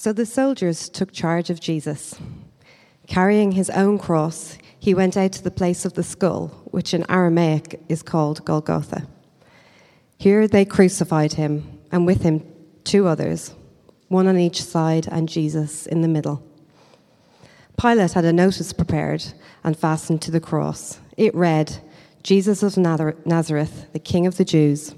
So the soldiers took charge of Jesus. Carrying his own cross, he went out to the place of the skull, which in Aramaic is called Golgotha. Here they crucified him, and with him two others, one on each side and Jesus in the middle. Pilate had a notice prepared and fastened to the cross. It read, Jesus of Nazareth, the King of the Jews.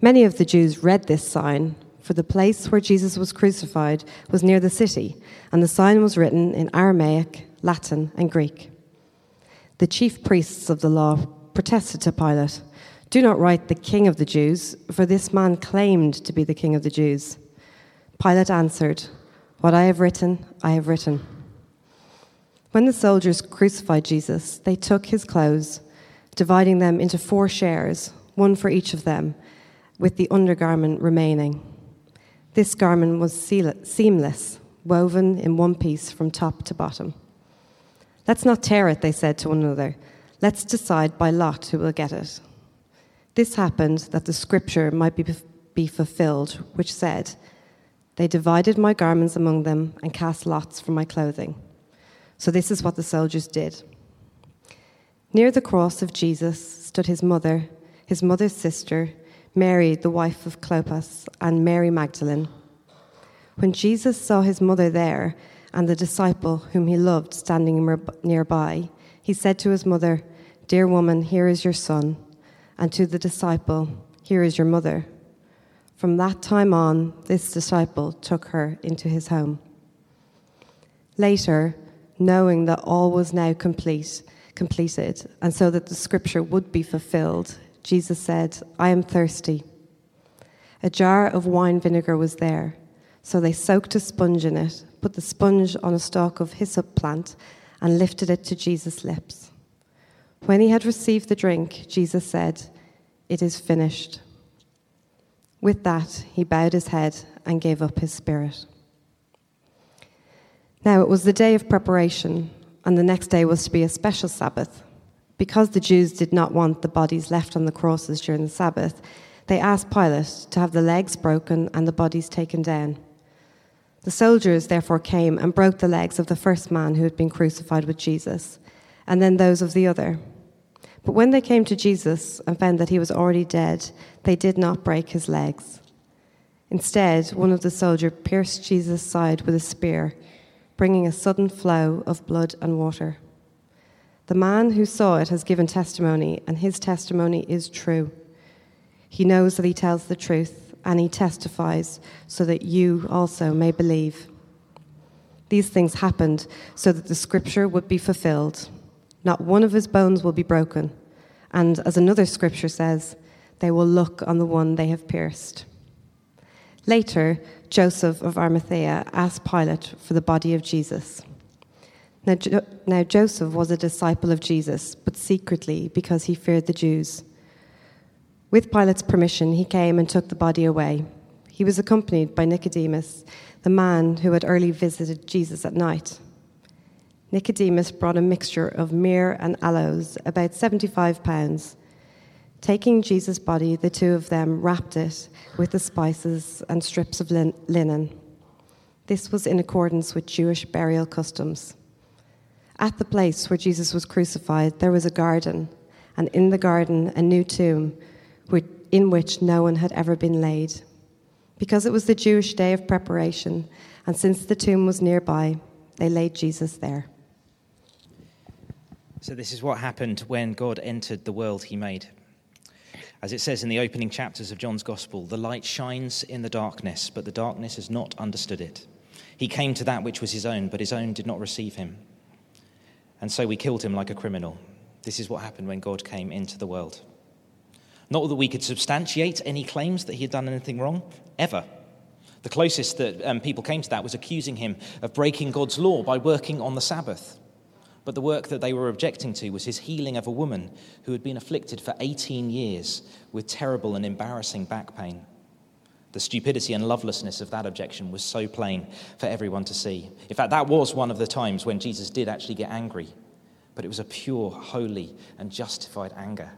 Many of the Jews read this sign for the place where Jesus was crucified was near the city, and the sign was written in Aramaic, Latin, and Greek. The chief priests of the law protested to Pilate Do not write the King of the Jews, for this man claimed to be the King of the Jews. Pilate answered, What I have written, I have written. When the soldiers crucified Jesus, they took his clothes, dividing them into four shares, one for each of them, with the undergarment remaining. This garment was seamless, woven in one piece from top to bottom. Let's not tear it, they said to one another. Let's decide by lot who will get it. This happened that the scripture might be, be fulfilled, which said, They divided my garments among them and cast lots for my clothing. So this is what the soldiers did. Near the cross of Jesus stood his mother, his mother's sister, Mary, the wife of Clopas, and Mary Magdalene. When Jesus saw his mother there and the disciple whom he loved standing nearby, he said to his mother, Dear woman, here is your son, and to the disciple, Here is your mother. From that time on, this disciple took her into his home. Later, knowing that all was now complete, completed, and so that the scripture would be fulfilled, Jesus said, I am thirsty. A jar of wine vinegar was there, so they soaked a sponge in it, put the sponge on a stalk of hyssop plant, and lifted it to Jesus' lips. When he had received the drink, Jesus said, It is finished. With that, he bowed his head and gave up his spirit. Now it was the day of preparation, and the next day was to be a special Sabbath. Because the Jews did not want the bodies left on the crosses during the Sabbath, they asked Pilate to have the legs broken and the bodies taken down. The soldiers therefore came and broke the legs of the first man who had been crucified with Jesus, and then those of the other. But when they came to Jesus and found that he was already dead, they did not break his legs. Instead, one of the soldiers pierced Jesus' side with a spear, bringing a sudden flow of blood and water. The man who saw it has given testimony, and his testimony is true. He knows that he tells the truth, and he testifies so that you also may believe. These things happened so that the scripture would be fulfilled. Not one of his bones will be broken. And as another scripture says, they will look on the one they have pierced. Later, Joseph of Arimathea asked Pilate for the body of Jesus. Now, jo- now, Joseph was a disciple of Jesus, but secretly because he feared the Jews. With Pilate's permission, he came and took the body away. He was accompanied by Nicodemus, the man who had early visited Jesus at night. Nicodemus brought a mixture of myrrh and aloes, about 75 pounds. Taking Jesus' body, the two of them wrapped it with the spices and strips of lin- linen. This was in accordance with Jewish burial customs. At the place where Jesus was crucified, there was a garden, and in the garden, a new tomb in which no one had ever been laid. Because it was the Jewish day of preparation, and since the tomb was nearby, they laid Jesus there. So, this is what happened when God entered the world he made. As it says in the opening chapters of John's Gospel, the light shines in the darkness, but the darkness has not understood it. He came to that which was his own, but his own did not receive him. And so we killed him like a criminal. This is what happened when God came into the world. Not that we could substantiate any claims that he had done anything wrong, ever. The closest that um, people came to that was accusing him of breaking God's law by working on the Sabbath. But the work that they were objecting to was his healing of a woman who had been afflicted for 18 years with terrible and embarrassing back pain. The stupidity and lovelessness of that objection was so plain for everyone to see. In fact, that was one of the times when Jesus did actually get angry, but it was a pure, holy, and justified anger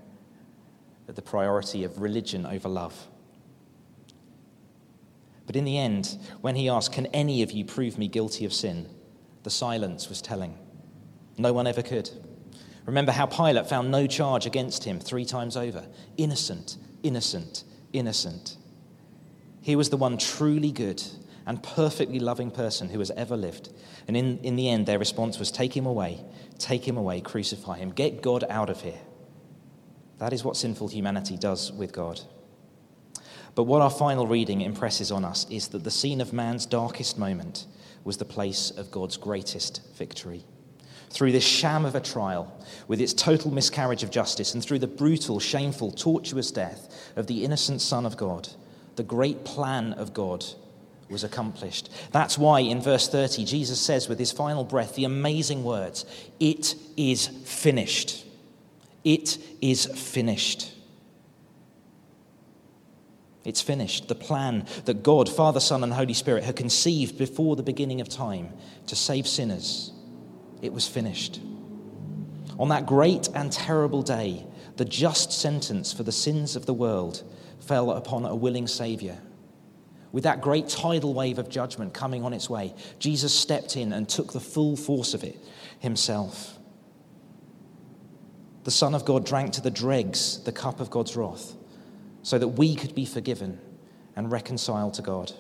at the priority of religion over love. But in the end, when he asked, Can any of you prove me guilty of sin? the silence was telling. No one ever could. Remember how Pilate found no charge against him three times over innocent, innocent, innocent. He was the one truly good and perfectly loving person who has ever lived. And in, in the end, their response was take him away, take him away, crucify him, get God out of here. That is what sinful humanity does with God. But what our final reading impresses on us is that the scene of man's darkest moment was the place of God's greatest victory. Through this sham of a trial, with its total miscarriage of justice, and through the brutal, shameful, tortuous death of the innocent Son of God, the great plan of God was accomplished. That's why in verse 30, Jesus says with his final breath the amazing words It is finished. It is finished. It's finished. The plan that God, Father, Son, and Holy Spirit had conceived before the beginning of time to save sinners, it was finished. On that great and terrible day, the just sentence for the sins of the world fell upon a willing Saviour. With that great tidal wave of judgment coming on its way, Jesus stepped in and took the full force of it himself. The Son of God drank to the dregs the cup of God's wrath so that we could be forgiven and reconciled to God.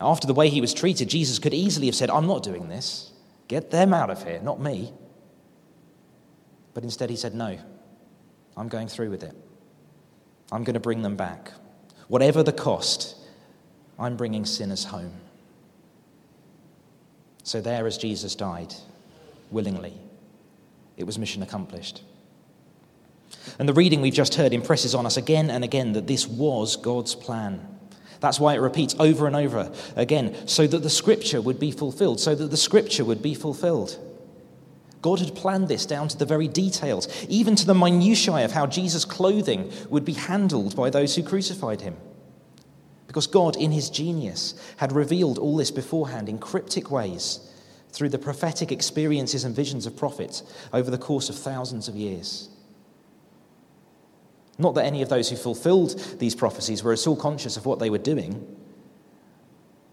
After the way he was treated, Jesus could easily have said, I'm not doing this. Get them out of here, not me. But instead, he said, No, I'm going through with it. I'm going to bring them back. Whatever the cost, I'm bringing sinners home. So, there as Jesus died, willingly, it was mission accomplished. And the reading we've just heard impresses on us again and again that this was God's plan. That's why it repeats over and over again, so that the scripture would be fulfilled, so that the scripture would be fulfilled. God had planned this down to the very details, even to the minutiae of how Jesus' clothing would be handled by those who crucified him. Because God, in his genius, had revealed all this beforehand in cryptic ways through the prophetic experiences and visions of prophets over the course of thousands of years. Not that any of those who fulfilled these prophecies were at all conscious of what they were doing,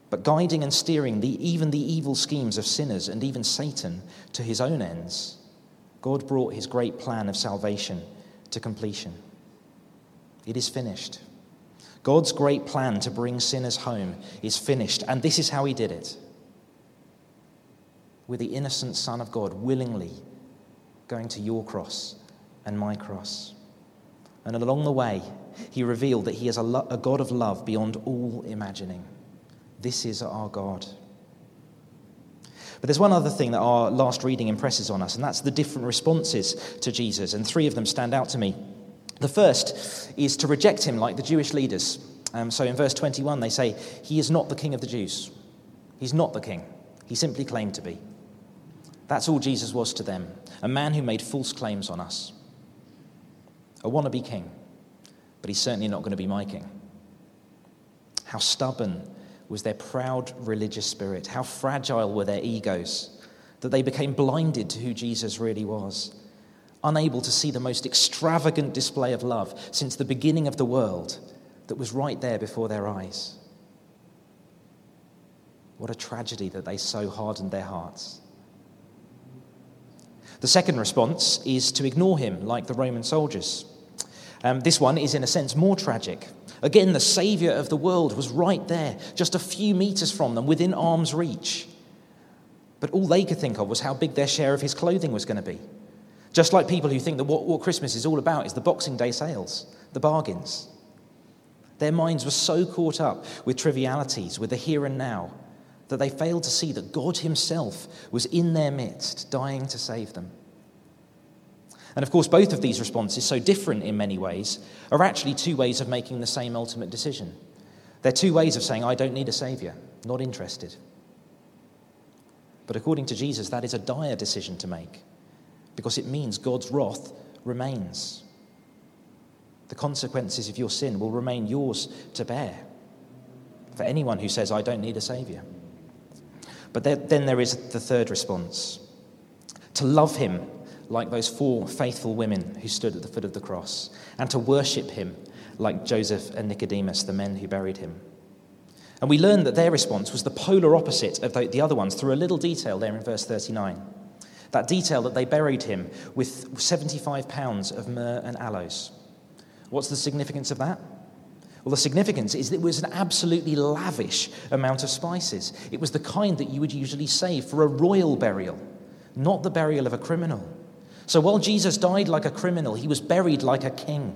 but guiding and steering the, even the evil schemes of sinners and even Satan to his own ends, God brought his great plan of salvation to completion. It is finished. God's great plan to bring sinners home is finished, and this is how he did it. With the innocent Son of God willingly going to your cross and my cross. And along the way, he revealed that he is a, lo- a God of love beyond all imagining. This is our God. But there's one other thing that our last reading impresses on us, and that's the different responses to Jesus. And three of them stand out to me. The first is to reject him like the Jewish leaders. Um, so in verse 21, they say, He is not the king of the Jews. He's not the king. He simply claimed to be. That's all Jesus was to them a man who made false claims on us a wannabe king, but he's certainly not going to be my king. How stubborn was their proud religious spirit? How fragile were their egos that they became blinded to who Jesus really was, unable to see the most extravagant display of love since the beginning of the world that was right there before their eyes? What a tragedy that they so hardened their hearts. The second response is to ignore him, like the Roman soldiers. Um, this one is, in a sense, more tragic. Again, the Saviour of the world was right there, just a few metres from them, within arm's reach. But all they could think of was how big their share of his clothing was going to be. Just like people who think that what, what Christmas is all about is the Boxing Day sales, the bargains. Their minds were so caught up with trivialities, with the here and now, that they failed to see that God Himself was in their midst, dying to save them. And of course, both of these responses, so different in many ways, are actually two ways of making the same ultimate decision. They're two ways of saying, I don't need a Saviour, not interested. But according to Jesus, that is a dire decision to make because it means God's wrath remains. The consequences of your sin will remain yours to bear for anyone who says, I don't need a Saviour. But then there is the third response to love Him like those four faithful women who stood at the foot of the cross, and to worship him like Joseph and Nicodemus, the men who buried him. And we learn that their response was the polar opposite of the other ones through a little detail there in verse 39. That detail that they buried him with 75 pounds of myrrh and aloes. What's the significance of that? Well, the significance is that it was an absolutely lavish amount of spices. It was the kind that you would usually save for a royal burial, not the burial of a criminal. So while Jesus died like a criminal, he was buried like a king.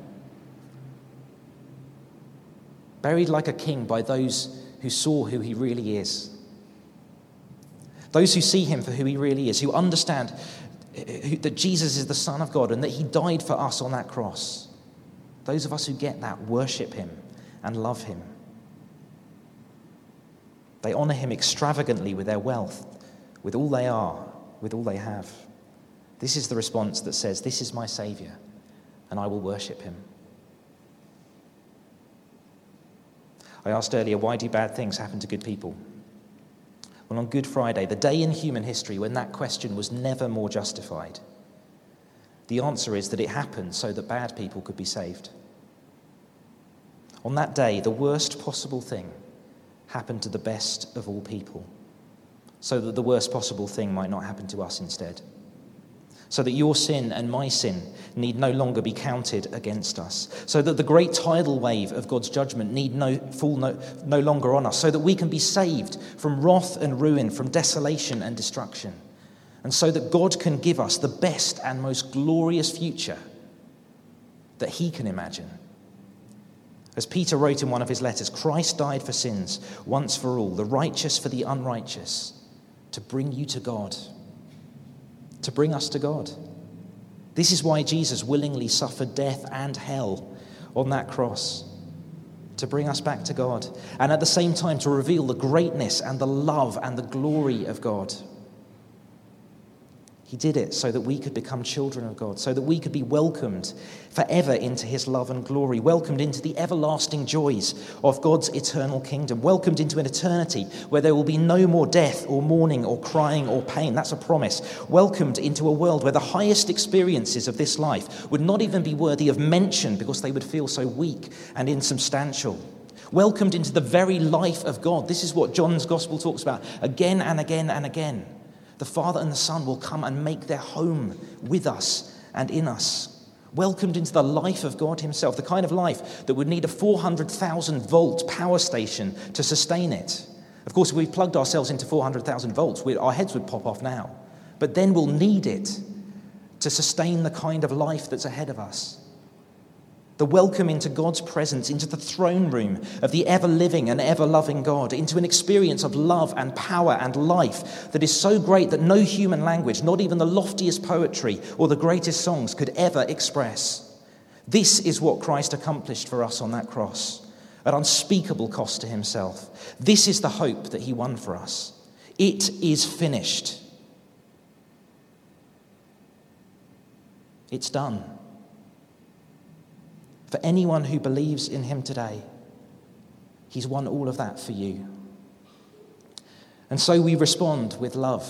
Buried like a king by those who saw who he really is. Those who see him for who he really is, who understand eh, that Jesus is the Son of God and that he died for us on that cross. Those of us who get that worship him and love him. They honor him extravagantly with their wealth, with all they are, with all they have. This is the response that says, This is my Savior, and I will worship him. I asked earlier, why do bad things happen to good people? Well, on Good Friday, the day in human history when that question was never more justified, the answer is that it happened so that bad people could be saved. On that day, the worst possible thing happened to the best of all people, so that the worst possible thing might not happen to us instead. So that your sin and my sin need no longer be counted against us. So that the great tidal wave of God's judgment need no, fall no, no longer on us. So that we can be saved from wrath and ruin, from desolation and destruction. And so that God can give us the best and most glorious future that He can imagine. As Peter wrote in one of his letters, Christ died for sins once for all, the righteous for the unrighteous, to bring you to God, to bring us to God. This is why Jesus willingly suffered death and hell on that cross, to bring us back to God, and at the same time to reveal the greatness and the love and the glory of God. He did it so that we could become children of God, so that we could be welcomed forever into His love and glory, welcomed into the everlasting joys of God's eternal kingdom, welcomed into an eternity where there will be no more death or mourning or crying or pain. That's a promise. Welcomed into a world where the highest experiences of this life would not even be worthy of mention because they would feel so weak and insubstantial welcomed into the very life of God. This is what John's gospel talks about again and again and again the Father and the Son will come and make their home with us and in us. Welcomed into the life of God Himself, the kind of life that would need a 400,000 volt power station to sustain it. Of course, if we plugged ourselves into 400,000 volts, our heads would pop off now. But then we'll need it to sustain the kind of life that's ahead of us the welcome into God's presence, into the throne room of the ever living and ever loving God, into an experience of love and power and life that is so great that no human language, not even the loftiest poetry or the greatest songs, could ever express. This is what Christ accomplished for us on that cross, at unspeakable cost to himself. This is the hope that he won for us. It is finished. It's done for anyone who believes in him today. He's won all of that for you. And so we respond with love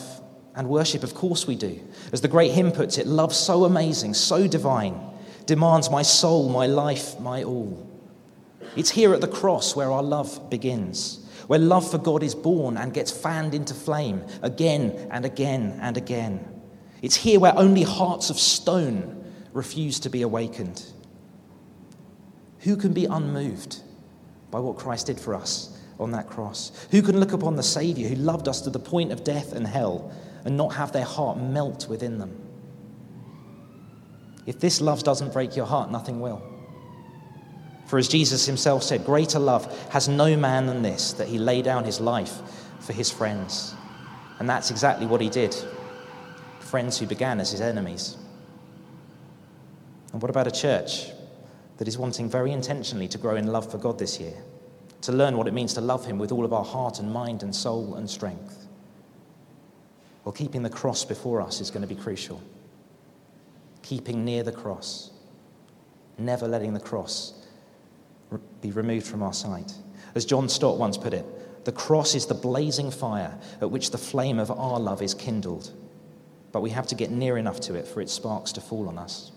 and worship. Of course we do. As the great hymn puts it, love so amazing, so divine, demands my soul, my life, my all. It's here at the cross where our love begins, where love for God is born and gets fanned into flame again and again and again. It's here where only hearts of stone refuse to be awakened. Who can be unmoved by what Christ did for us on that cross? Who can look upon the Savior who loved us to the point of death and hell and not have their heart melt within them? If this love doesn't break your heart, nothing will. For as Jesus himself said, greater love has no man than this, that he lay down his life for his friends. And that's exactly what he did. Friends who began as his enemies. And what about a church that is wanting very intentionally to grow in love for God this year, to learn what it means to love Him with all of our heart and mind and soul and strength. Well, keeping the cross before us is going to be crucial. Keeping near the cross, never letting the cross be removed from our sight. As John Stott once put it, the cross is the blazing fire at which the flame of our love is kindled, but we have to get near enough to it for its sparks to fall on us.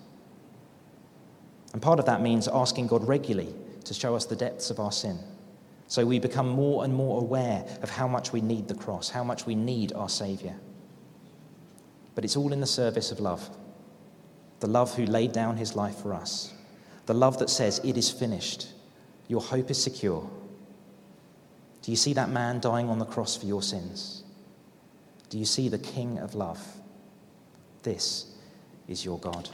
And part of that means asking God regularly to show us the depths of our sin, So we become more and more aware of how much we need the cross, how much we need our Saviour. But it's all in the service of love the love who laid down his life for us, the love that says, It is finished, your hope is secure. Do you see that man dying on the cross for your sins? Do you see the King of love? This is your God.